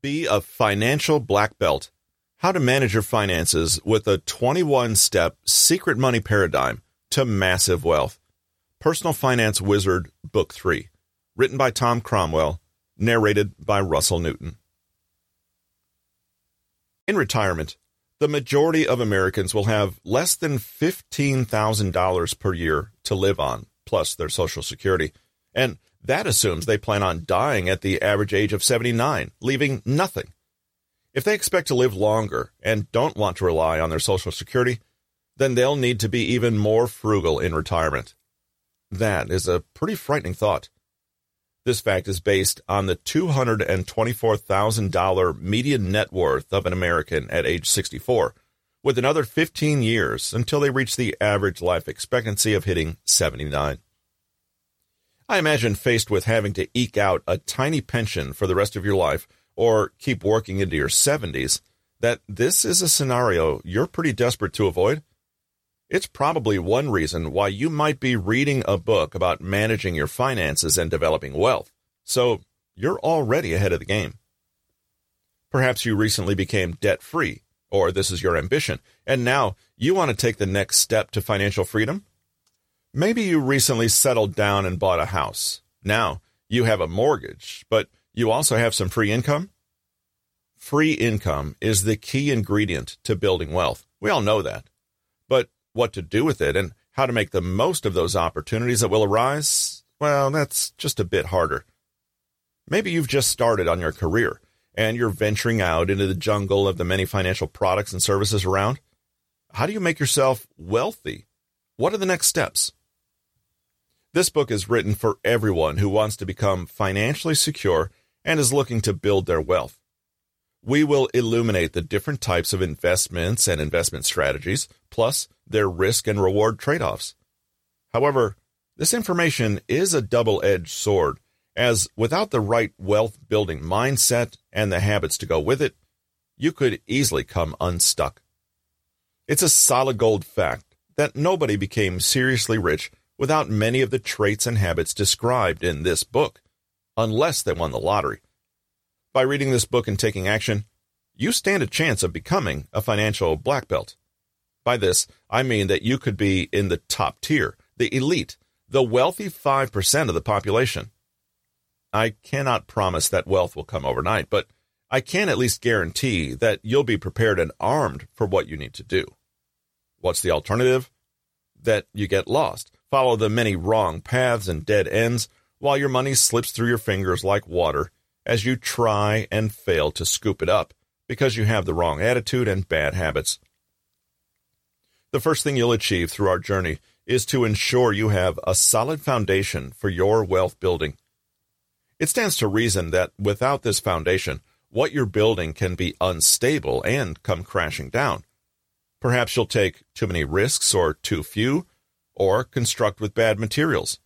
Be a financial black belt. How to manage your finances with a 21 step secret money paradigm to massive wealth. Personal Finance Wizard, Book 3. Written by Tom Cromwell. Narrated by Russell Newton. In retirement, the majority of Americans will have less than $15,000 per year to live on, plus their Social Security. And that assumes they plan on dying at the average age of 79, leaving nothing. If they expect to live longer and don't want to rely on their Social Security, then they'll need to be even more frugal in retirement. That is a pretty frightening thought. This fact is based on the $224,000 median net worth of an American at age 64, with another 15 years until they reach the average life expectancy of hitting 79. I imagine faced with having to eke out a tiny pension for the rest of your life or keep working into your 70s, that this is a scenario you're pretty desperate to avoid. It's probably one reason why you might be reading a book about managing your finances and developing wealth. So you're already ahead of the game. Perhaps you recently became debt free, or this is your ambition, and now you want to take the next step to financial freedom? Maybe you recently settled down and bought a house. Now you have a mortgage, but you also have some free income. Free income is the key ingredient to building wealth. We all know that. But what to do with it and how to make the most of those opportunities that will arise, well, that's just a bit harder. Maybe you've just started on your career and you're venturing out into the jungle of the many financial products and services around. How do you make yourself wealthy? What are the next steps? This book is written for everyone who wants to become financially secure and is looking to build their wealth. We will illuminate the different types of investments and investment strategies, plus their risk and reward trade offs. However, this information is a double edged sword, as without the right wealth building mindset and the habits to go with it, you could easily come unstuck. It's a solid gold fact that nobody became seriously rich without many of the traits and habits described in this book, unless they won the lottery. By reading this book and taking action, you stand a chance of becoming a financial black belt. By this, I mean that you could be in the top tier, the elite, the wealthy 5% of the population. I cannot promise that wealth will come overnight, but I can at least guarantee that you'll be prepared and armed for what you need to do. What's the alternative? That you get lost, follow the many wrong paths and dead ends while your money slips through your fingers like water as you try and fail to scoop it up because you have the wrong attitude and bad habits. The first thing you'll achieve through our journey is to ensure you have a solid foundation for your wealth building. It stands to reason that without this foundation, what you're building can be unstable and come crashing down. Perhaps you'll take too many risks or too few, or construct with bad materials.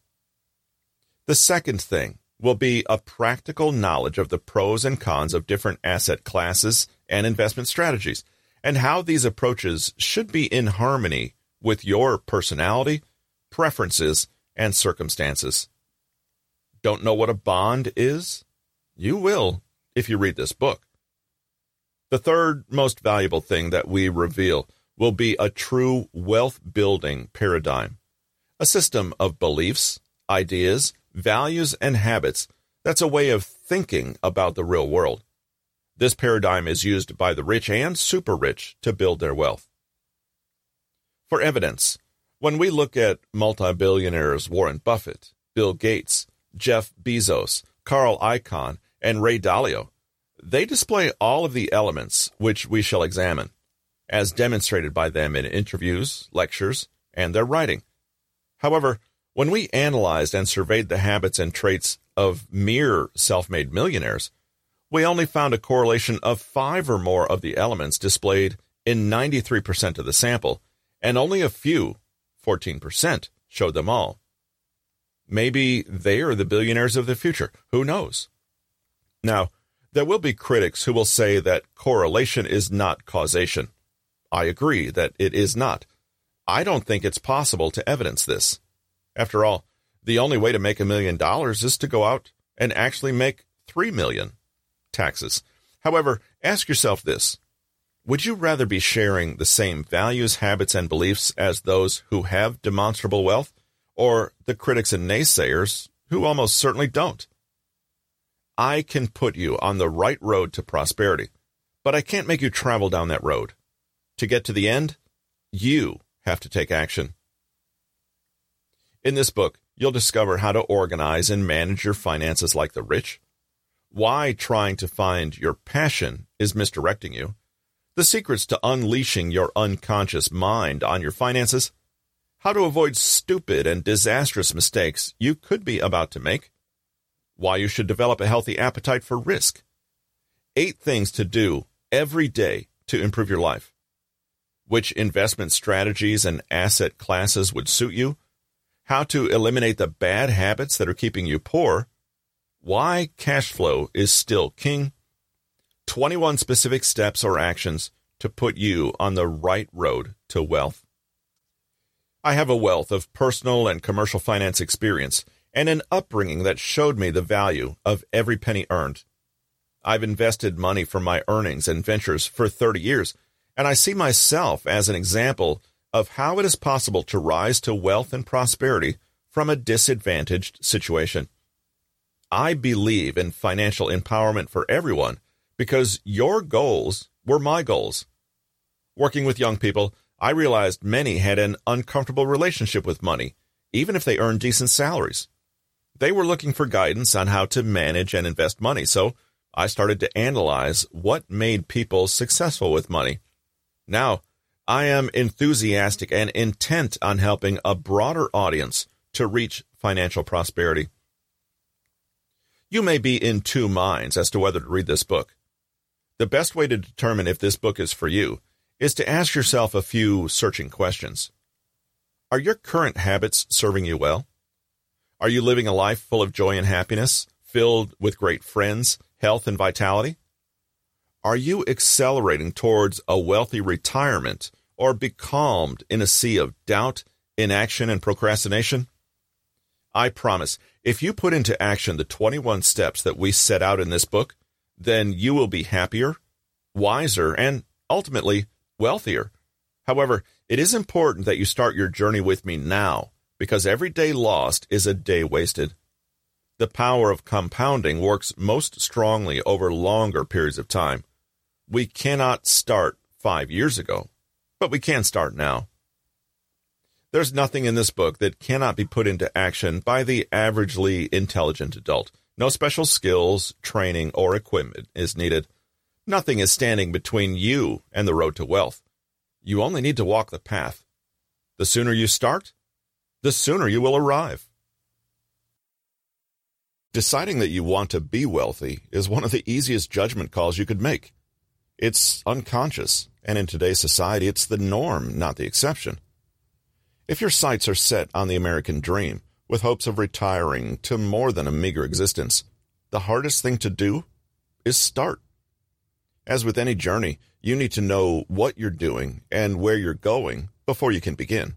The second thing will be a practical knowledge of the pros and cons of different asset classes and investment strategies, and how these approaches should be in harmony with your personality, preferences, and circumstances. Don't know what a bond is? You will if you read this book. The third most valuable thing that we reveal will be a true wealth building paradigm a system of beliefs, ideas, values, and habits that's a way of thinking about the real world. This paradigm is used by the rich and super rich to build their wealth. For evidence, when we look at multi-billionaires Warren Buffett, Bill Gates, Jeff Bezos, Carl Icahn, and Ray Dalio, they display all of the elements which we shall examine, as demonstrated by them in interviews, lectures, and their writing. However, when we analyzed and surveyed the habits and traits of mere self made millionaires, we only found a correlation of five or more of the elements displayed in 93% of the sample, and only a few, 14%, showed them all. Maybe they are the billionaires of the future. Who knows? Now, there will be critics who will say that correlation is not causation. I agree that it is not. I don't think it's possible to evidence this. After all, the only way to make a million dollars is to go out and actually make three million. Taxes. However, ask yourself this. Would you rather be sharing the same values, habits, and beliefs as those who have demonstrable wealth, or the critics and naysayers who almost certainly don't? I can put you on the right road to prosperity, but I can't make you travel down that road. To get to the end, you have to take action. In this book, you'll discover how to organize and manage your finances like the rich, why trying to find your passion is misdirecting you, the secrets to unleashing your unconscious mind on your finances, how to avoid stupid and disastrous mistakes you could be about to make, why you should develop a healthy appetite for risk, eight things to do every day to improve your life, which investment strategies and asset classes would suit you, how to eliminate the bad habits that are keeping you poor, why cash flow is still king, 21 specific steps or actions to put you on the right road to wealth. I have a wealth of personal and commercial finance experience and an upbringing that showed me the value of every penny earned. I've invested money from my earnings and ventures for 30 years, and I see myself as an example of how it is possible to rise to wealth and prosperity from a disadvantaged situation. I believe in financial empowerment for everyone because your goals were my goals. Working with young people, I realized many had an uncomfortable relationship with money, even if they earned decent salaries. They were looking for guidance on how to manage and invest money, so I started to analyze what made people successful with money. Now, I am enthusiastic and intent on helping a broader audience to reach financial prosperity. You may be in two minds as to whether to read this book. The best way to determine if this book is for you is to ask yourself a few searching questions. Are your current habits serving you well? Are you living a life full of joy and happiness, filled with great friends, health, and vitality? Are you accelerating towards a wealthy retirement or becalmed in a sea of doubt, inaction, and procrastination? I promise if you put into action the 21 steps that we set out in this book, then you will be happier, wiser, and ultimately wealthier. However, it is important that you start your journey with me now because every day lost is a day wasted. The power of compounding works most strongly over longer periods of time. We cannot start five years ago, but we can start now. There's nothing in this book that cannot be put into action by the averagely intelligent adult. No special skills, training, or equipment is needed. Nothing is standing between you and the road to wealth. You only need to walk the path. The sooner you start, the sooner you will arrive. Deciding that you want to be wealthy is one of the easiest judgment calls you could make. It's unconscious, and in today's society, it's the norm, not the exception. If your sights are set on the American dream, with hopes of retiring to more than a meager existence, the hardest thing to do is start. As with any journey, you need to know what you're doing and where you're going before you can begin.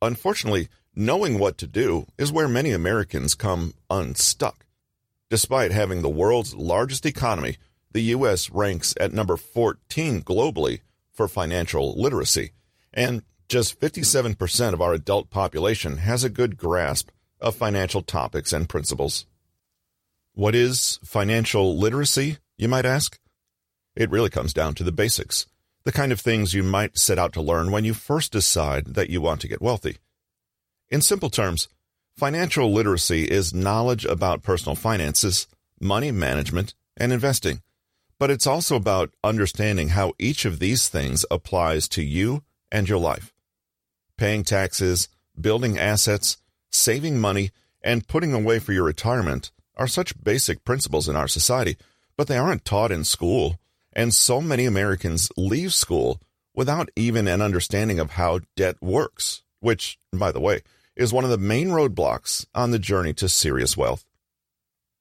Unfortunately, knowing what to do is where many Americans come unstuck. Despite having the world's largest economy, the U.S. ranks at number 14 globally for financial literacy, and just 57% of our adult population has a good grasp of financial topics and principles. What is financial literacy, you might ask? It really comes down to the basics, the kind of things you might set out to learn when you first decide that you want to get wealthy. In simple terms, financial literacy is knowledge about personal finances, money management, and investing. But it's also about understanding how each of these things applies to you and your life paying taxes, building assets, saving money, and putting away for your retirement are such basic principles in our society, but they aren't taught in school. And so many Americans leave school without even an understanding of how debt works, which, by the way, is one of the main roadblocks on the journey to serious wealth.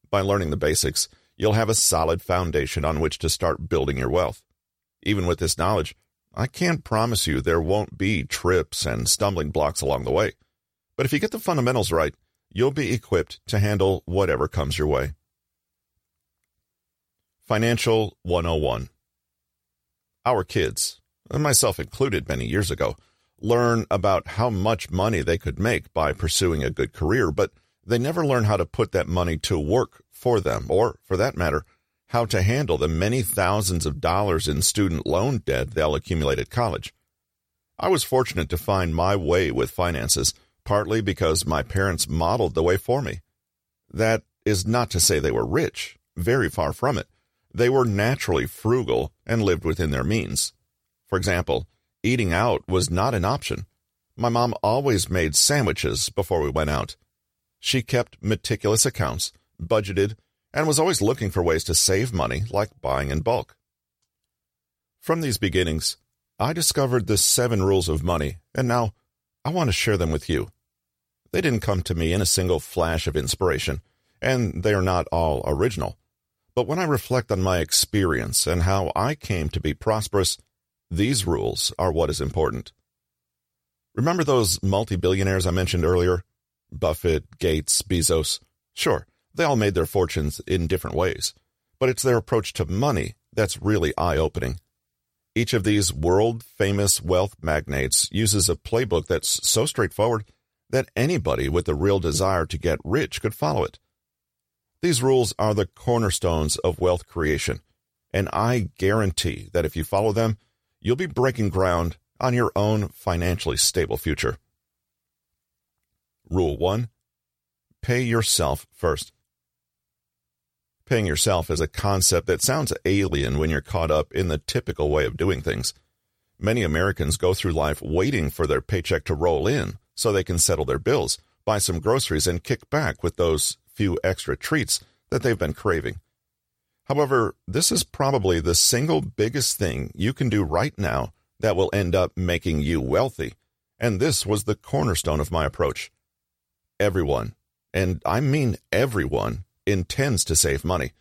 By learning the basics, you'll have a solid foundation on which to start building your wealth. Even with this knowledge, I can't promise you there won't be trips and stumbling blocks along the way. But if you get the fundamentals right, you'll be equipped to handle whatever comes your way. Financial 101. Our kids, myself included many years ago, learn about how much money they could make by pursuing a good career, but they never learn how to put that money to work for them, or, for that matter, how to handle the many thousands of dollars in student loan debt they'll accumulate at college. I was fortunate to find my way with finances, partly because my parents modeled the way for me. That is not to say they were rich, very far from it. They were naturally frugal and lived within their means. For example, eating out was not an option. My mom always made sandwiches before we went out. She kept meticulous accounts, budgeted, and was always looking for ways to save money, like buying in bulk. From these beginnings, I discovered the seven rules of money, and now I want to share them with you. They didn't come to me in a single flash of inspiration, and they are not all original. But when I reflect on my experience and how I came to be prosperous, these rules are what is important. Remember those multi billionaires I mentioned earlier? Buffett, Gates, Bezos? Sure, they all made their fortunes in different ways, but it's their approach to money that's really eye opening. Each of these world famous wealth magnates uses a playbook that's so straightforward that anybody with a real desire to get rich could follow it. These rules are the cornerstones of wealth creation, and I guarantee that if you follow them, you'll be breaking ground on your own financially stable future. Rule 1 Pay yourself first. Paying yourself is a concept that sounds alien when you're caught up in the typical way of doing things. Many Americans go through life waiting for their paycheck to roll in so they can settle their bills, buy some groceries, and kick back with those few extra treats that they've been craving. However, this is probably the single biggest thing you can do right now that will end up making you wealthy, and this was the cornerstone of my approach. Everyone, and I mean everyone, intends to save money.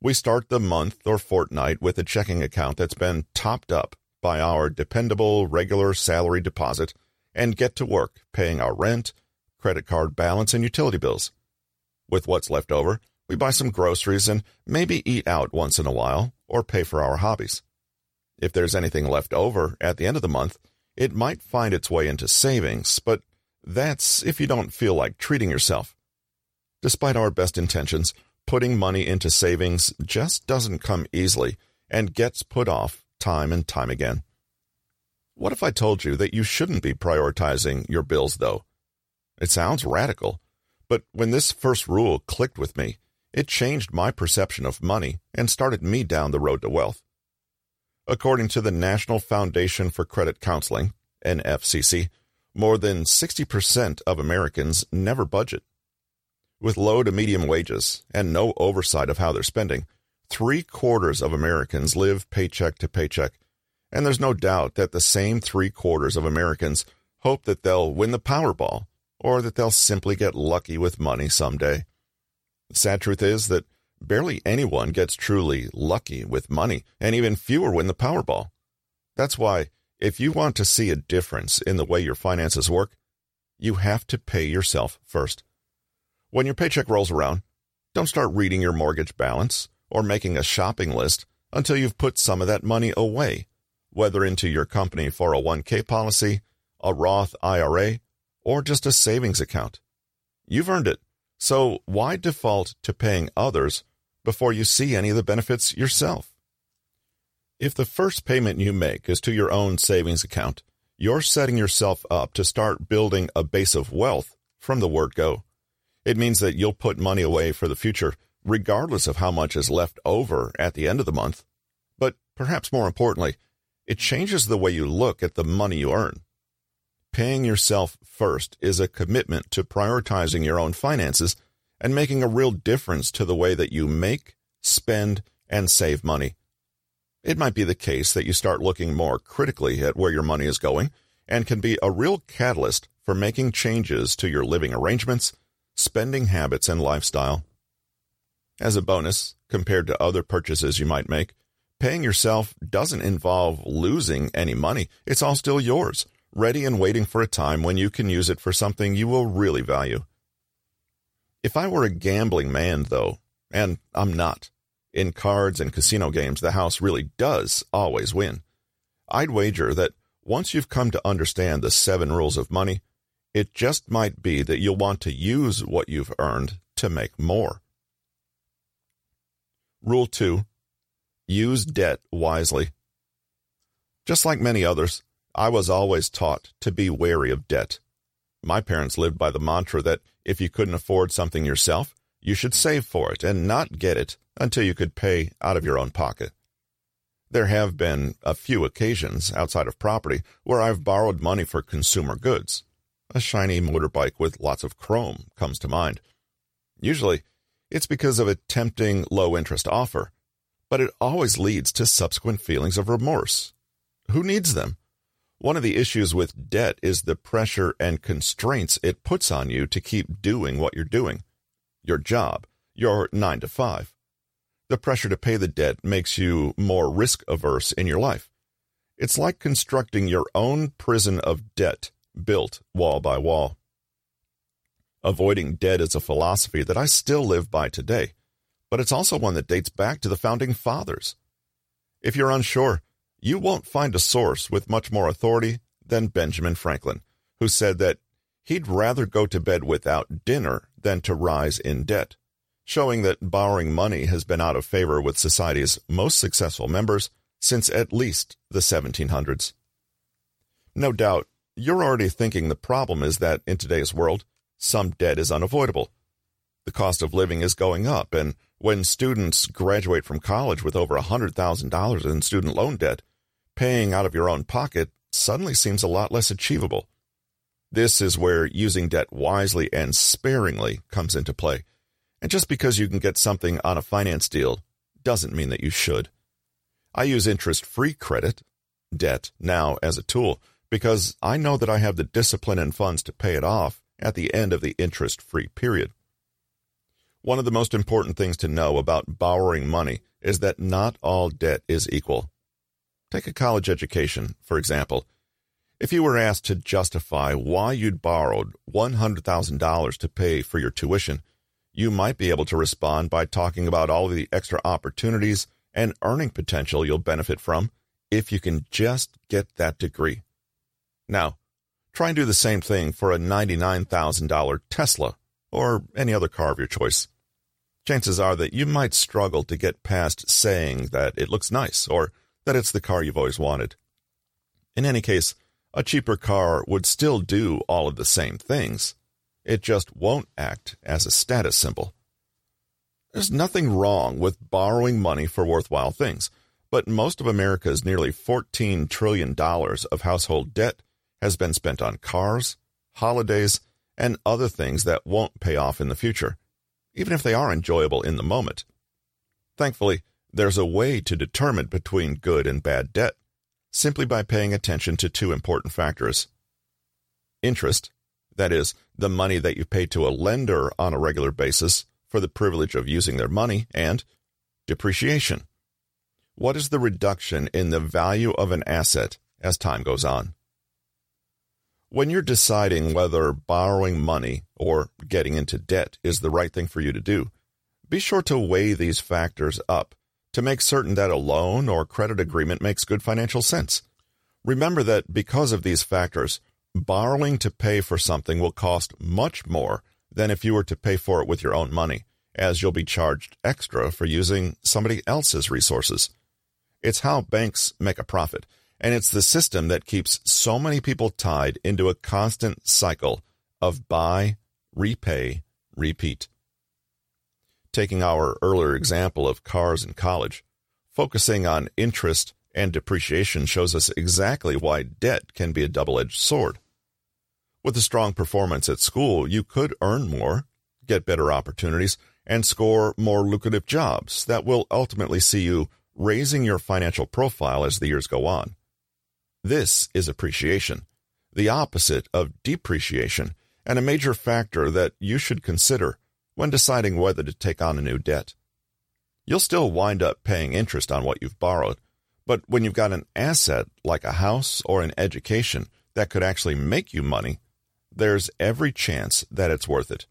We start the month or fortnight with a checking account that's been topped up by our dependable regular salary deposit and get to work paying our rent, credit card balance, and utility bills. With what's left over, we buy some groceries and maybe eat out once in a while or pay for our hobbies. If there's anything left over at the end of the month, it might find its way into savings, but that's if you don't feel like treating yourself. Despite our best intentions, putting money into savings just doesn't come easily and gets put off time and time again. What if I told you that you shouldn't be prioritizing your bills, though? It sounds radical, but when this first rule clicked with me, it changed my perception of money and started me down the road to wealth. According to the National Foundation for Credit Counseling, NFCC, more than 60% of Americans never budget. With low to medium wages and no oversight of how they're spending, three quarters of Americans live paycheck to paycheck. And there's no doubt that the same three quarters of Americans hope that they'll win the Powerball or that they'll simply get lucky with money someday. The sad truth is that barely anyone gets truly lucky with money, and even fewer win the Powerball. That's why, if you want to see a difference in the way your finances work, you have to pay yourself first. When your paycheck rolls around, don't start reading your mortgage balance or making a shopping list until you've put some of that money away, whether into your company 401k policy, a Roth IRA, or just a savings account. You've earned it, so why default to paying others before you see any of the benefits yourself? If the first payment you make is to your own savings account, you're setting yourself up to start building a base of wealth from the word go. It means that you'll put money away for the future, regardless of how much is left over at the end of the month. But perhaps more importantly, it changes the way you look at the money you earn. Paying yourself first is a commitment to prioritizing your own finances and making a real difference to the way that you make, spend, and save money. It might be the case that you start looking more critically at where your money is going and can be a real catalyst for making changes to your living arrangements spending habits, and lifestyle. As a bonus, compared to other purchases you might make, paying yourself doesn't involve losing any money. It's all still yours, ready and waiting for a time when you can use it for something you will really value. If I were a gambling man, though, and I'm not, In cards and casino games, the house really does always win. I'd wager that once you've come to understand the seven rules of money, it just might be that you'll want to use what you've earned to make more. Rule 2 Use debt wisely. Just like many others, I was always taught to be wary of debt. My parents lived by the mantra that if you couldn't afford something yourself, you should save for it and not get it until you could pay out of your own pocket. There have been a few occasions outside of property where I've borrowed money for consumer goods. A shiny motorbike with lots of chrome comes to mind. Usually, it's because of a tempting low interest offer, but it always leads to subsequent feelings of remorse. Who needs them? One of the issues with debt is the pressure and constraints it puts on you to keep doing what you're doing. Your job, your 9 to 5. The pressure to pay the debt makes you more risk averse in your life. It's like constructing your own prison of debt built wall by wall. Avoiding debt is a philosophy that I still live by today, but it's also one that dates back to the founding fathers. If you're unsure, you won't find a source with much more authority than Benjamin Franklin, who said that he'd rather go to bed without dinner than to rise in debt, showing that borrowing money has been out of favor with society's most successful members since at least the 1700s. No doubt, you're already thinking the problem is that in today's world, some debt is unavoidable. The cost of living is going up, and when students graduate from college with over $100,000 in student loan debt, paying out of your own pocket suddenly seems a lot less achievable. This is where using debt wisely and sparingly comes into play. And just because you can get something on a finance deal doesn't mean that you should. I use interest free credit, debt, now as a tool because I know that I have the discipline and funds to pay it off at the end of the interest free period. One of the most important things to know about borrowing money is that not all debt is equal. Take a college education, for example. If you were asked to justify why you'd borrowed $100,000 to pay for your tuition, you might be able to respond by talking about all of the extra opportunities and earning potential you'll benefit from if you can just get that degree. Now, try and do the same thing for a $99,000 Tesla or any other car of your choice. Chances are that you might struggle to get past saying that it looks nice or that it's the car you've always wanted. In any case, a cheaper car would still do all of the same things. It just won't act as a status symbol. There's nothing wrong with borrowing money for worthwhile things, but most of America's nearly $14 trillion of household debt has been spent on cars, holidays, and other things that won't pay off in the future, even if they are enjoyable in the moment. Thankfully, there's a way to determine between good and bad debt, simply by paying attention to two important factors. Interest, that is, the money that you pay to a lender on a regular basis for the privilege of using their money, and depreciation. What is the reduction in the value of an asset as time goes on? When you're deciding whether borrowing money or getting into debt is the right thing for you to do, be sure to weigh these factors up to make certain that a loan or credit agreement makes good financial sense. Remember that because of these factors, borrowing to pay for something will cost much more than if you were to pay for it with your own money, as you'll be charged extra for using somebody else's resources. It's how banks make a profit and it's the system that keeps so many people tied into a constant cycle of buy, repay, repeat. Taking our earlier example of cars in college, focusing on interest and depreciation shows us exactly why debt can be a double edged sword. With a strong performance at school, you could earn more, get better opportunities, and score more lucrative jobs that will ultimately see you raising your financial profile as the years go on. This is appreciation, the opposite of depreciation, and a major factor that you should consider when deciding whether to take on a new debt. You'll still wind up paying interest on what you've borrowed, but when you've got an asset like a house or an education that could actually make you money, there's every chance that it's worth it.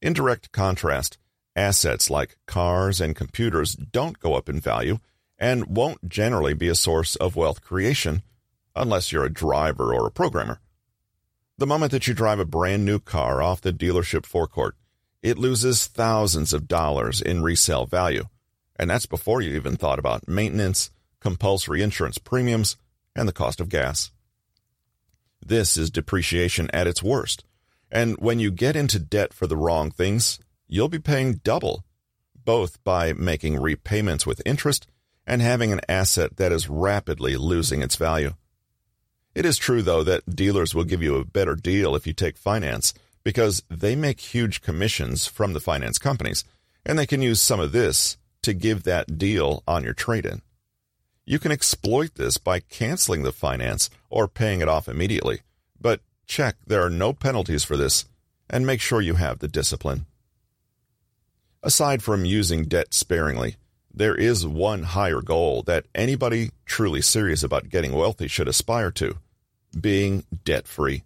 In direct contrast, Assets like cars and computers don't go up in value and won't generally be a source of wealth creation unless you're a driver or a programmer. The moment that you drive a brand new car off the dealership forecourt, it loses thousands of dollars in resale value. And that's before you even thought about maintenance, compulsory insurance premiums, and the cost of gas. This is depreciation at its worst. And when you get into debt for the wrong things, you'll be paying double, both by making repayments with interest and having an asset that is rapidly losing its value. It is true, though, that dealers will give you a better deal if you take finance because they make huge commissions from the finance companies, and they can use some of this to give that deal on your trade in. You can exploit this by canceling the finance or paying it off immediately, but check there are no penalties for this and make sure you have the discipline. Aside from using debt sparingly, there is one higher goal that anybody truly serious about getting wealthy should aspire to being debt free.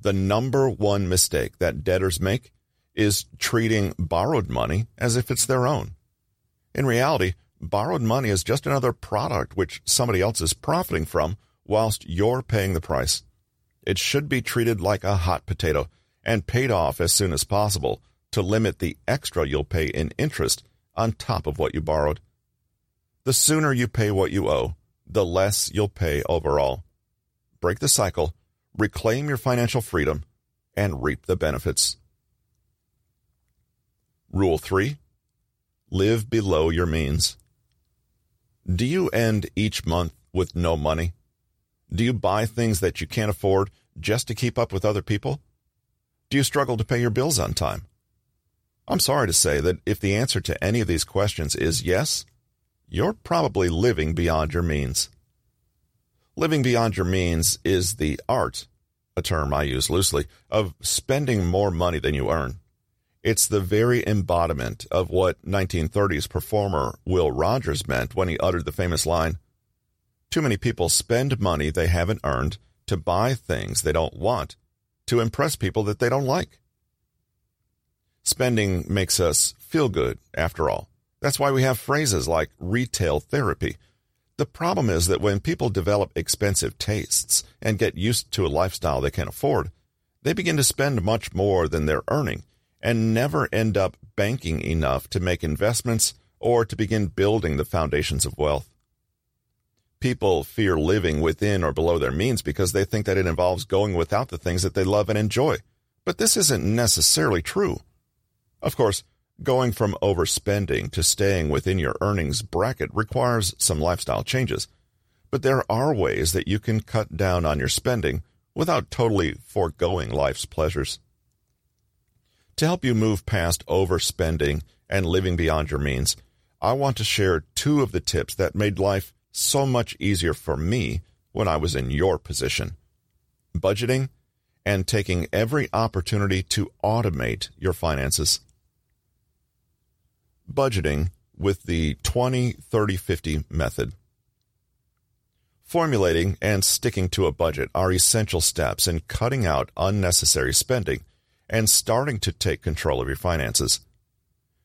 The number one mistake that debtors make is treating borrowed money as if it's their own. In reality, borrowed money is just another product which somebody else is profiting from whilst you're paying the price. It should be treated like a hot potato and paid off as soon as possible to limit the extra you'll pay in interest on top of what you borrowed. The sooner you pay what you owe, the less you'll pay overall. Break the cycle, reclaim your financial freedom, and reap the benefits. Rule 3 Live below your means. Do you end each month with no money? Do you buy things that you can't afford just to keep up with other people? Do you struggle to pay your bills on time? I'm sorry to say that if the answer to any of these questions is yes, you're probably living beyond your means. Living beyond your means is the art, a term I use loosely, of spending more money than you earn. It's the very embodiment of what 1930s performer Will Rogers meant when he uttered the famous line Too many people spend money they haven't earned to buy things they don't want to impress people that they don't like. Spending makes us feel good, after all. That's why we have phrases like retail therapy. The problem is that when people develop expensive tastes and get used to a lifestyle they can't afford, they begin to spend much more than they're earning and never end up banking enough to make investments or to begin building the foundations of wealth. People fear living within or below their means because they think that it involves going without the things that they love and enjoy. But this isn't necessarily true. Of course, going from overspending to staying within your earnings bracket requires some lifestyle changes. But there are ways that you can cut down on your spending without totally foregoing life's pleasures. To help you move past overspending and living beyond your means, I want to share two of the tips that made life so much easier for me when I was in your position budgeting and taking every opportunity to automate your finances. Budgeting with the 20 30 50 method. Formulating and sticking to a budget are essential steps in cutting out unnecessary spending and starting to take control of your finances.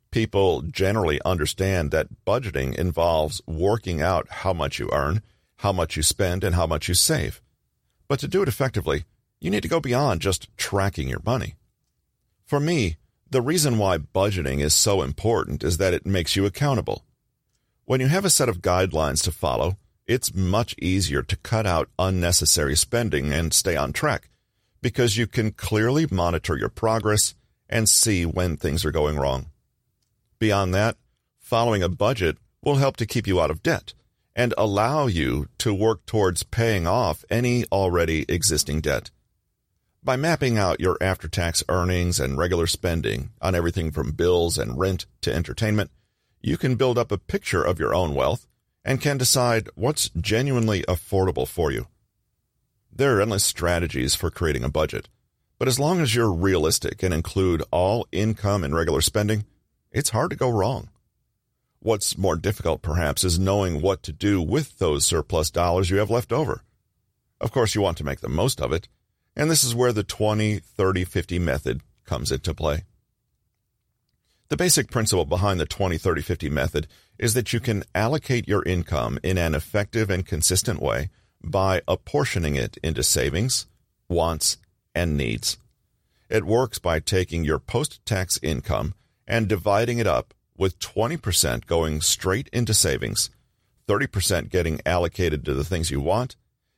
People generally understand that budgeting involves working out how much you earn, how much you spend, and how much you save. But to do it effectively, you need to go beyond just tracking your money. For me, the reason why budgeting is so important is that it makes you accountable. When you have a set of guidelines to follow, it's much easier to cut out unnecessary spending and stay on track because you can clearly monitor your progress and see when things are going wrong. Beyond that, following a budget will help to keep you out of debt and allow you to work towards paying off any already existing debt. By mapping out your after tax earnings and regular spending on everything from bills and rent to entertainment, you can build up a picture of your own wealth and can decide what's genuinely affordable for you. There are endless strategies for creating a budget, but as long as you're realistic and include all income and regular spending, it's hard to go wrong. What's more difficult, perhaps, is knowing what to do with those surplus dollars you have left over. Of course, you want to make the most of it, and this is where the 20 30 50 method comes into play. The basic principle behind the 20 30 50 method is that you can allocate your income in an effective and consistent way by apportioning it into savings, wants, and needs. It works by taking your post tax income and dividing it up with 20% going straight into savings, 30% getting allocated to the things you want,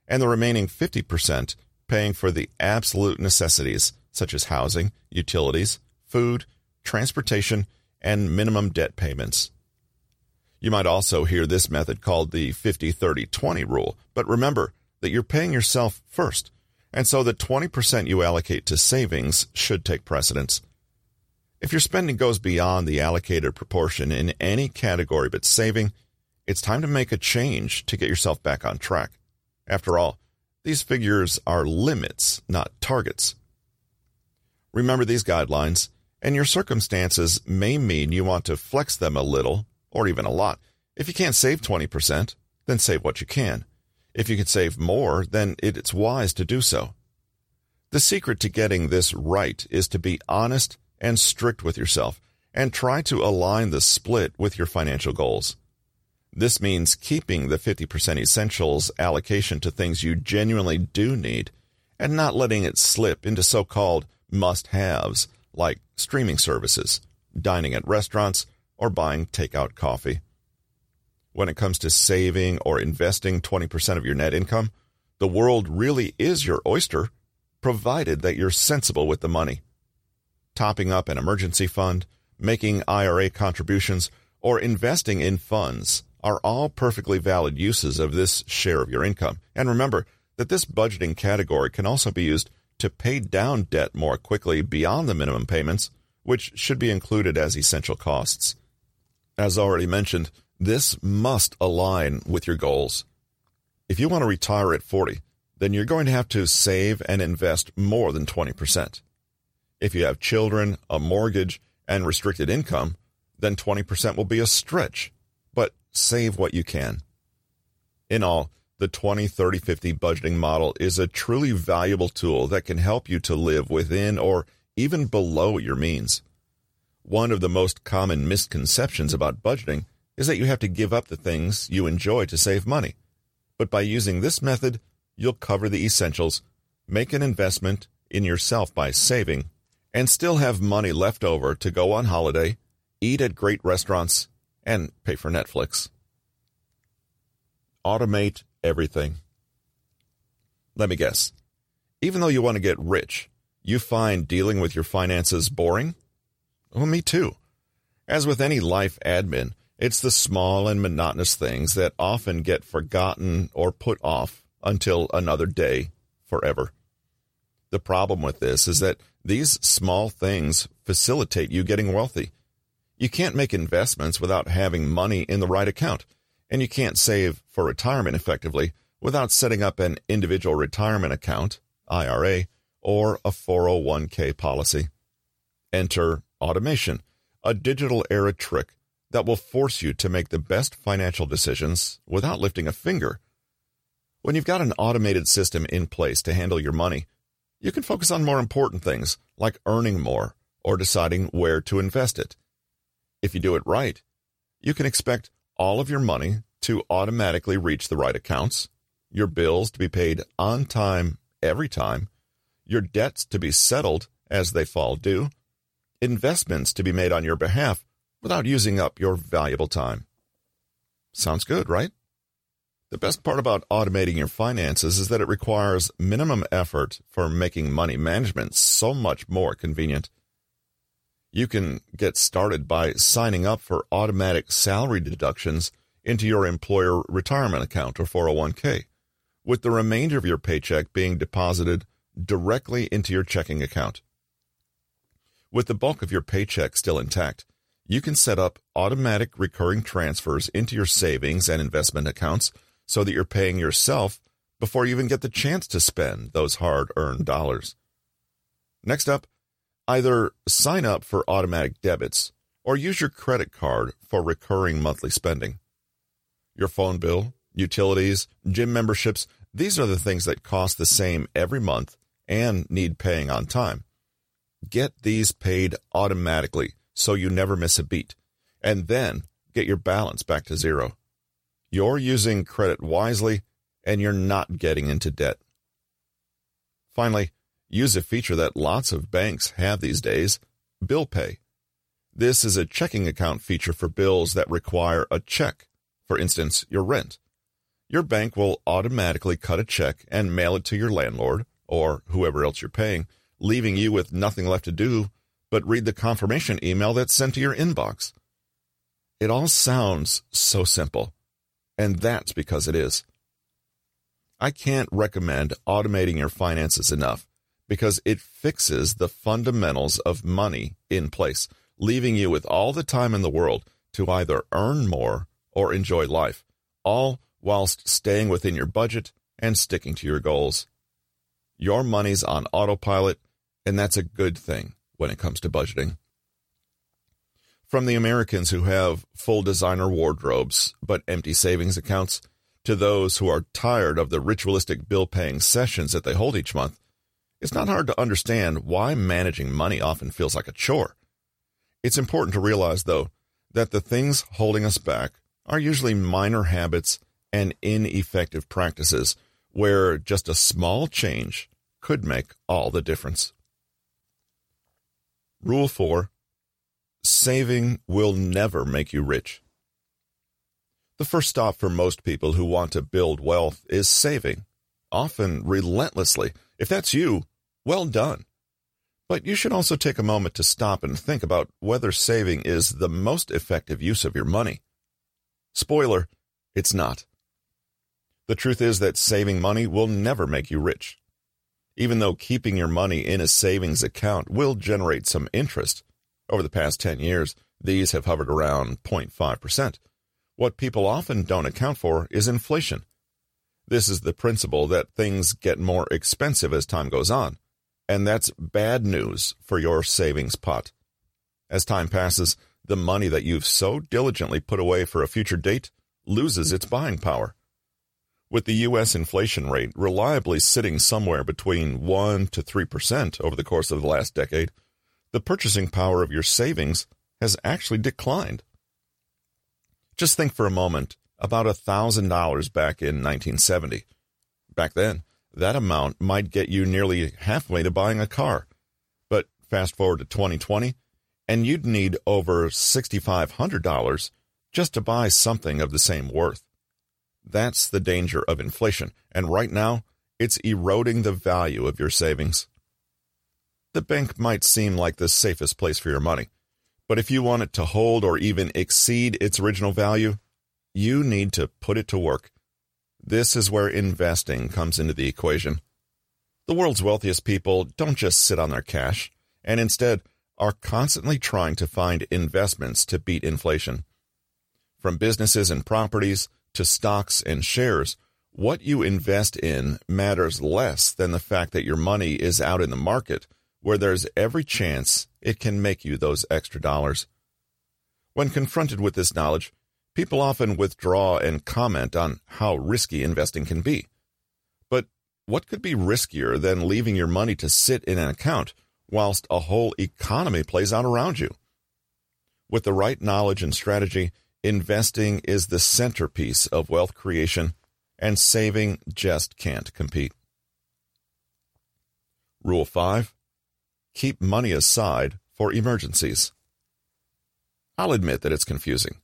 and the remaining 50% paying for the absolute necessities such as housing, utilities, food, transportation, and minimum debt payments. You might also hear this method called the 50 30 20 rule, but remember that you're paying yourself first, and so the 20% you allocate to savings should take precedence. If your spending goes beyond the allocated proportion in any category but saving, it's time to make a change to get yourself back on track. After all, these figures are limits, not targets. Remember these guidelines, and your circumstances may mean you want to flex them a little or even a lot. If you can't save 20%, then save what you can. If you can save more, then it's wise to do so. The secret to getting this right is to be honest and strict with yourself and try to align the split with your financial goals. This means keeping the 50% essentials allocation to things you genuinely do need and not letting it slip into so called must haves like streaming services, dining at restaurants, or buying takeout coffee. When it comes to saving or investing 20% of your net income, the world really is your oyster, provided that you're sensible with the money. Topping up an emergency fund, making IRA contributions, or investing in funds are all perfectly valid uses of this share of your income. And remember that this budgeting category can also be used to pay down debt more quickly beyond the minimum payments, which should be included as essential costs. As already mentioned, this must align with your goals. If you want to retire at 40, then you're going to have to save and invest more than 20%. If you have children, a mortgage, and restricted income, then 20% will be a stretch, save what you can. In all, the 20 30 50 budgeting model is a truly valuable tool that can help you to live within or even below your means. One of the most common misconceptions about budgeting is that you have to give up the things you enjoy to save money. But by using this method, you'll cover the essentials, make an investment in yourself by saving, and still have money left over to go on holiday, eat at great restaurants, and pay for Netflix. Automate everything. Let me guess. Even though you want to get rich, you find dealing with your finances boring? Well, me too. As with any life admin, it's the small and monotonous things that often get forgotten or put off until another day forever. The problem with this is that these small things facilitate you getting wealthy. You can't make investments without having money in the right account and you can't save for retirement effectively without setting up an individual retirement account, IRA, or a 401k policy. Enter automation, a digital era trick that will force you to make the best financial decisions without lifting a finger. When you've got an automated system in place to handle your money, you can focus on more important things like earning more or deciding where to invest it. If you do it right, you can expect all of your money to automatically reach the right accounts, your bills to be paid on time every time, your debts to be settled as they fall due, investments to be made on your behalf without using up your valuable time. Sounds good, right? The best part about automating your finances is that it requires minimum effort for making money management so much more convenient. You can get started by signing up for automatic salary deductions into your employer retirement account or 401k, with the remainder of your paycheck being deposited directly into your checking account. With the bulk of your paycheck still intact, you can set up automatic recurring transfers into your savings and investment accounts so that you're paying yourself before you even get the chance to spend those hard earned dollars. Next up, Either sign up for automatic debits or use your credit card for recurring monthly spending. Your phone bill, utilities, gym memberships, these are the things that cost the same every month and need paying on time. Get these paid automatically so you never miss a beat, and then get your balance back to zero. You're using credit wisely, and you're not getting into debt. Finally, use a feature that lots of banks have these days bill pay. This is a checking account feature for bills that require a check, for instance, your rent. Your bank will automatically cut a check and mail it to your landlord or whoever else you're paying, leaving you with nothing left to do but read the confirmation email that's sent to your inbox. It all sounds so simple, and that's because it is. I can't recommend automating your finances enough because it fixes the fundamentals of money in place leaving you with all the time in the world to either earn more or enjoy life, all whilst staying within your budget and sticking to your goals. Your money's on autopilot, and that's a good thing when it comes to budgeting. From the Americans who have full designer wardrobes but empty savings accounts, to those who are tired of the ritualistic bill paying sessions that they hold each month, it's not hard to understand why managing money often feels like a chore. It's important to realize, though, that the things holding us back are usually minor habits and ineffective practices where just a small change could make all the difference. Rule 4 Saving will never make you rich. The first stop for most people who want to build wealth is saving, often relentlessly. If that's you, well done. But you should also take a moment to stop and think about whether saving is the most effective use of your money. Spoiler, it's not. The truth is that saving money will never make you rich. Even though keeping your money in a savings account will generate some interest, over the past 10 years, these have hovered around 0.5%. What people often don't account for is inflation. This is the principle that things get more expensive as time goes on and that's bad news for your savings pot. As time passes, the money that you've so diligently put away for a future date loses its buying power. With the U.S. inflation rate reliably sitting somewhere between 1 to 3% over the course of the last decade, the purchasing power of your savings has actually declined. Just think for a moment about $1,000 back in 1970. Back then, that amount might get you nearly halfway to buying a car. But fast forward to 2020, and you'd need over $6,500 just to buy something of the same worth. That's the danger of inflation, and right now, it's eroding the value of your savings. The bank might seem like the safest place for your money, but if you want it to hold or even exceed its original value, you need to put it to work this is where investing comes into the equation. The world's wealthiest people don't just sit on their cash, and instead are constantly trying to find investments to beat inflation. From businesses and properties to stocks and shares, what you invest in matters less than the fact that your money is out in the market where there's every chance it can make you those extra dollars. When confronted with this knowledge, People often withdraw and comment on how risky investing can be. But what could be riskier than leaving your money to sit in an account whilst a whole economy plays out around you? With the right knowledge and strategy, investing is the centerpiece of wealth creation, and saving just can't compete. Rule 5 Keep money aside for emergencies. I'll admit that it's confusing.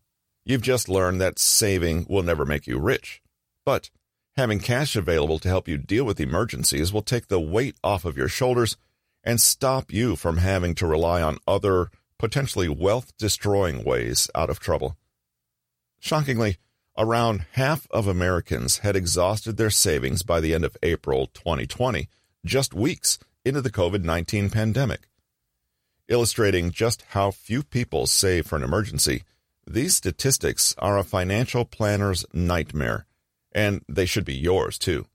You've just learned that saving will never make you rich. But having cash available to help you deal with emergencies will take the weight off of your shoulders and stop you from having to rely on other, potentially wealth destroying ways out of trouble. Shockingly, around half of Americans had exhausted their savings by the end of April 2020, just weeks into the COVID 19 pandemic. Illustrating just how few people save for an emergency, these statistics are a financial planner's nightmare, and they should be yours too.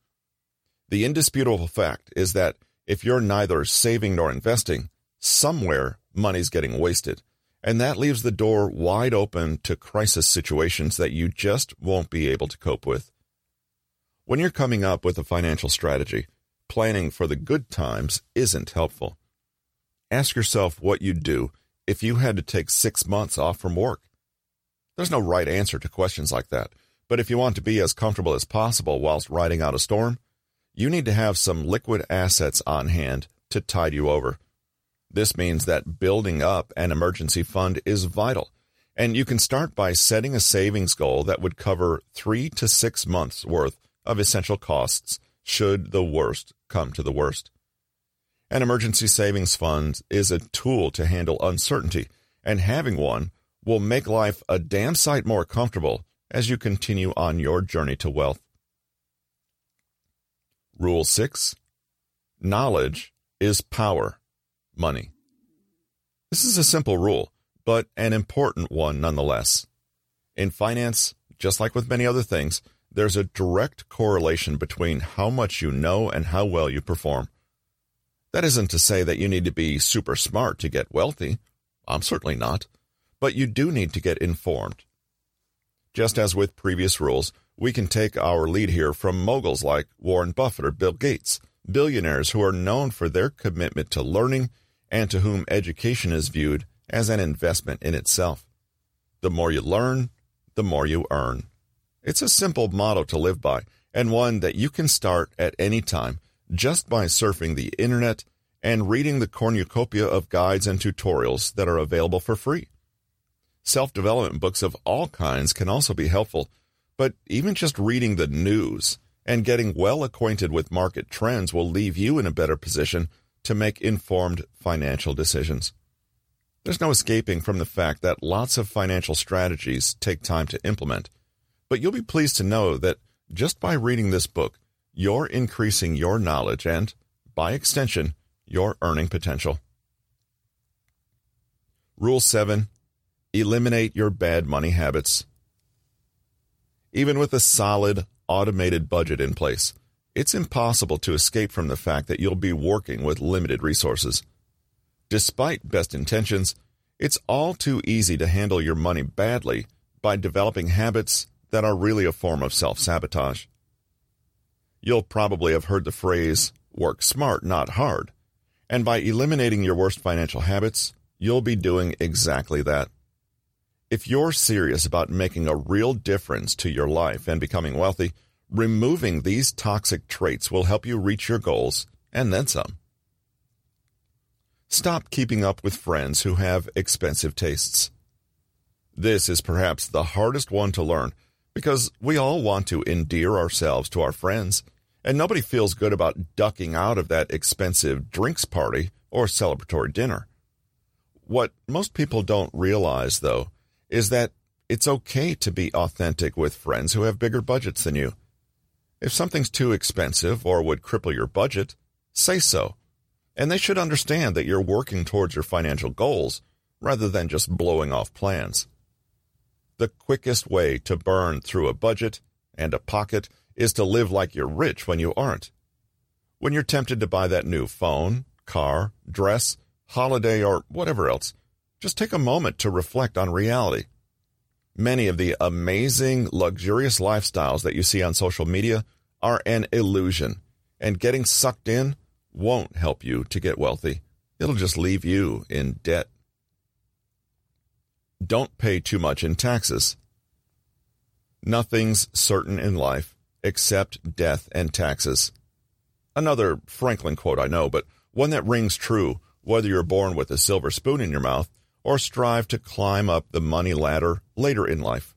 The indisputable fact is that if you're neither saving nor investing, somewhere money's getting wasted, and that leaves the door wide open to crisis situations that you just won't be able to cope with. When you're coming up with a financial strategy, planning for the good times isn't helpful. Ask yourself what you'd do if you had to take six months off from work? There's no right answer to questions like that, but if you want to be as comfortable as possible whilst riding out a storm, you need to have some liquid assets on hand to tide you over. This means that building up an emergency fund is vital, and you can start by setting a savings goal that would cover three to six months worth of essential costs should the worst come to the worst. An emergency savings fund is a tool to handle uncertainty, and having one will make life a damn sight more comfortable as you continue on your journey to wealth. Rule 6 Knowledge is power, money. This is a simple rule, but an important one nonetheless. In finance, just like with many other things, there's a direct correlation between how much you know and how well you perform. That isn't to say that you need to be super smart to get wealthy. I'm certainly not. But you do need to get informed. Just as with previous rules, we can take our lead here from moguls like Warren Buffett or Bill Gates, billionaires who are known for their commitment to learning and to whom education is viewed as an investment in itself. The more you learn, the more you earn. It's a simple motto to live by, and one that you can start at any time just by surfing the internet and reading the cornucopia of guides and tutorials that are available for free. Self development books of all kinds can also be helpful, but even just reading the news and getting well acquainted with market trends will leave you in a better position to make informed financial decisions. There's no escaping from the fact that lots of financial strategies take time to implement, but you'll be pleased to know that just by reading this book, you're increasing your knowledge and, by extension, your earning potential. Rule 7 Eliminate your bad money habits. Even with a solid, automated budget in place, it's impossible to escape from the fact that you'll be working with limited resources. Despite best intentions, it's all too easy to handle your money badly by developing habits that are really a form of self sabotage. You'll probably have heard the phrase, work smart, not hard. And by eliminating your worst financial habits, you'll be doing exactly that. If you're serious about making a real difference to your life and becoming wealthy, removing these toxic traits will help you reach your goals and then some. Stop keeping up with friends who have expensive tastes. This is perhaps the hardest one to learn because we all want to endear ourselves to our friends, and nobody feels good about ducking out of that expensive drinks party or celebratory dinner. What most people don't realize, though, is that it's okay to be authentic with friends who have bigger budgets than you. If something's too expensive or would cripple your budget, say so. And they should understand that you're working towards your financial goals rather than just blowing off plans. The quickest way to burn through a budget and a pocket is to live like you're rich when you aren't. When you're tempted to buy that new phone, car, dress, holiday, or whatever else, just take a moment to reflect on reality. Many of the amazing, luxurious lifestyles that you see on social media are an illusion, and getting sucked in won't help you to get wealthy. It'll just leave you in debt. Don't pay too much in taxes. Nothing's certain in life except death and taxes. Another Franklin quote I know, but one that rings true whether you're born with a silver spoon in your mouth or strive to climb up the money ladder later in life.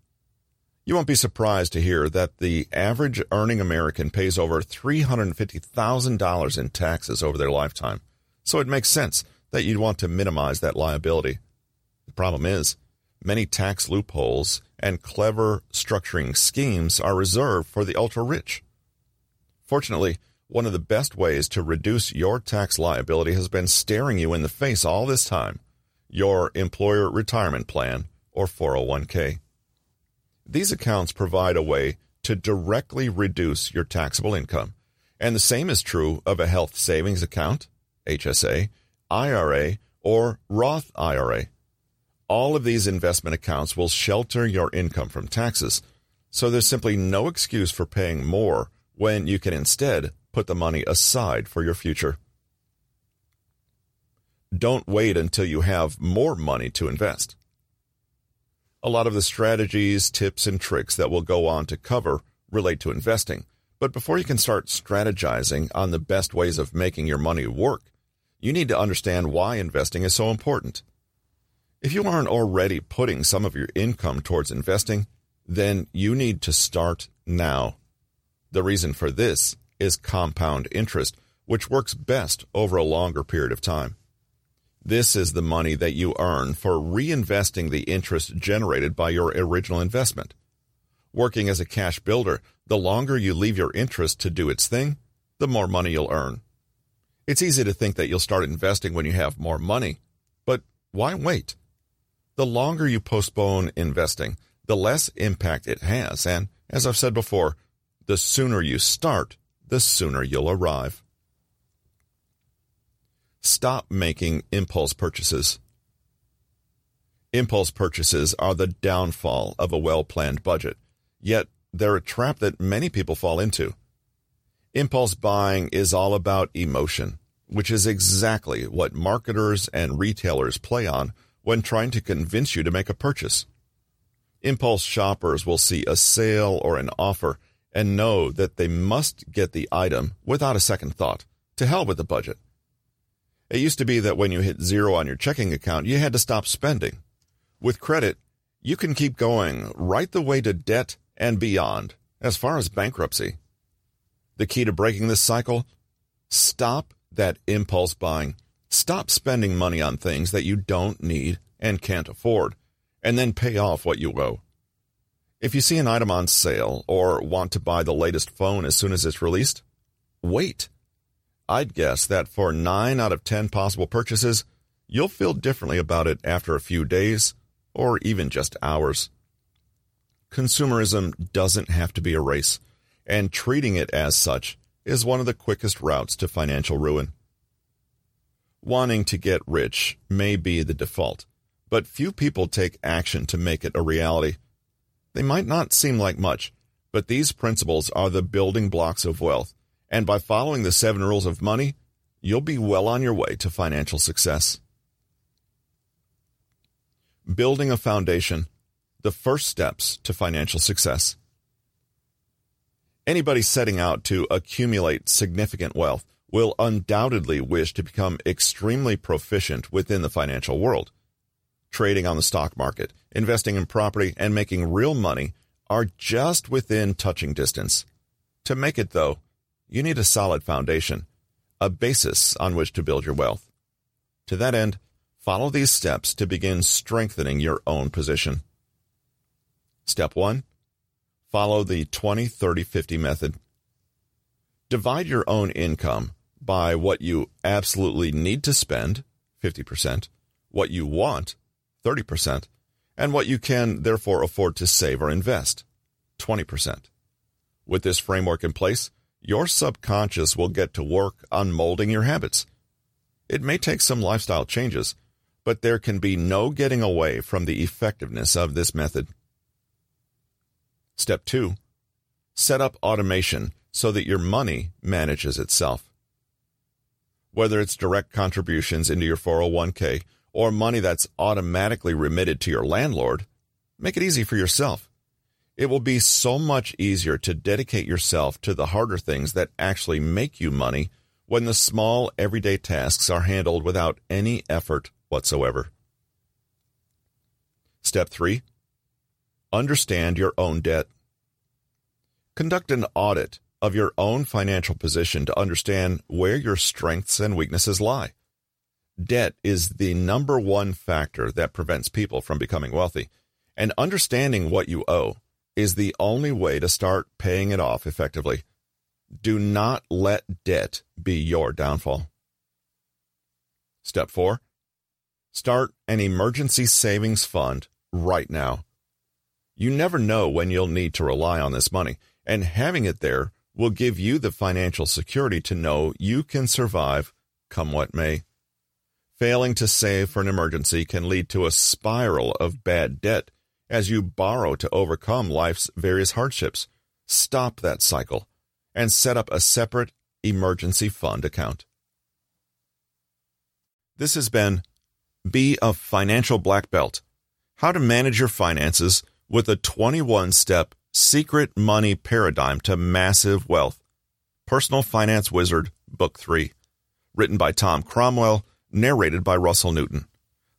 You won't be surprised to hear that the average earning American pays over $350,000 in taxes over their lifetime, so it makes sense that you'd want to minimize that liability. The problem is, Many tax loopholes and clever structuring schemes are reserved for the ultra rich. Fortunately, one of the best ways to reduce your tax liability has been staring you in the face all this time your employer retirement plan or 401k. These accounts provide a way to directly reduce your taxable income, and the same is true of a health savings account, HSA, IRA, or Roth IRA. All of these investment accounts will shelter your income from taxes, so there's simply no excuse for paying more when you can instead put the money aside for your future. Don't wait until you have more money to invest. A lot of the strategies, tips, and tricks that we'll go on to cover relate to investing. But before you can start strategizing on the best ways of making your money work, you need to understand why investing is so important. If you aren't already putting some of your income towards investing, then you need to start now. The reason for this is compound interest, which works best over a longer period of time. This is the money that you earn for reinvesting the interest generated by your original investment. Working as a cash builder, the longer you leave your interest to do its thing, the more money you'll earn. It's easy to think that you'll start investing when you have more money, but why wait? The longer you postpone investing, the less impact it has, and as I've said before, the sooner you start, the sooner you'll arrive. Stop making impulse purchases. Impulse purchases are the downfall of a well planned budget, yet they're a trap that many people fall into. Impulse buying is all about emotion, which is exactly what marketers and retailers play on when trying to convince you to make a purchase. Impulse shoppers will see a sale or an offer and know that they must get the item without a second thought. To hell with the budget. It used to be that when you hit zero on your checking account, you had to stop spending. With credit, you can keep going right the way to debt and beyond, as far as bankruptcy. The key to breaking this cycle? Stop that impulse buying. Stop spending money on things that you don't need and can't afford, and then pay off what you owe. If you see an item on sale or want to buy the latest phone as soon as it's released, wait. I'd guess that for 9 out of 10 possible purchases, you'll feel differently about it after a few days or even just hours. Consumerism doesn't have to be a race, and treating it as such is one of the quickest routes to financial ruin. Wanting to get rich may be the default, but few people take action to make it a reality. They might not seem like much, but these principles are the building blocks of wealth and by following the seven rules of money, you'll be well on your way to financial success. Building a foundation, the first steps to financial success. Anybody setting out to accumulate significant wealth will undoubtedly wish to become extremely proficient within the financial world. Trading on the stock market, investing in property, and making real money are just within touching distance. To make it, though, you need a solid foundation, a basis on which to build your wealth. To that end, follow these steps to begin strengthening your own position. Step 1. Follow the 20 30 50 method. Divide your own income by what you absolutely need to spend, 50%, what you want, 30%, and what you can therefore afford to save or invest, 20%. With this framework in place, your subconscious will get to work on molding your habits. It may take some lifestyle changes, but there can be no getting away from the effectiveness of this method. Step 2. Set up automation so that your money manages itself. Whether it's direct contributions into your 401k or money that's automatically remitted to your landlord, make it easy for yourself. It will be so much easier to dedicate yourself to the harder things that actually make you money when the small, everyday tasks are handled without any effort whatsoever. Step 3. Understand your own debt. Conduct an audit of your own financial position to understand where your strengths and weaknesses lie. Debt is the number one factor that prevents people from becoming wealthy, and understanding what you owe is the only way to start paying it off effectively. Do not let debt be your downfall. Step 4. Start an emergency savings fund right now. You never know when you'll need to rely on this money, and having it there will give you the financial security to know you can survive come what may. Failing to save for an emergency can lead to a spiral of bad debt as you borrow to overcome life's various hardships. Stop that cycle and set up a separate emergency fund account. This has been Be a Financial Black Belt How to Manage Your Finances with a 21 Step Secret Money Paradigm to Massive Wealth. Personal Finance Wizard, Book 3. Written by Tom Cromwell, narrated by Russell Newton.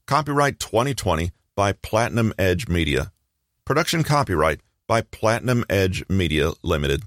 Copyright 2020 by Platinum Edge Media. Production copyright by Platinum Edge Media Limited.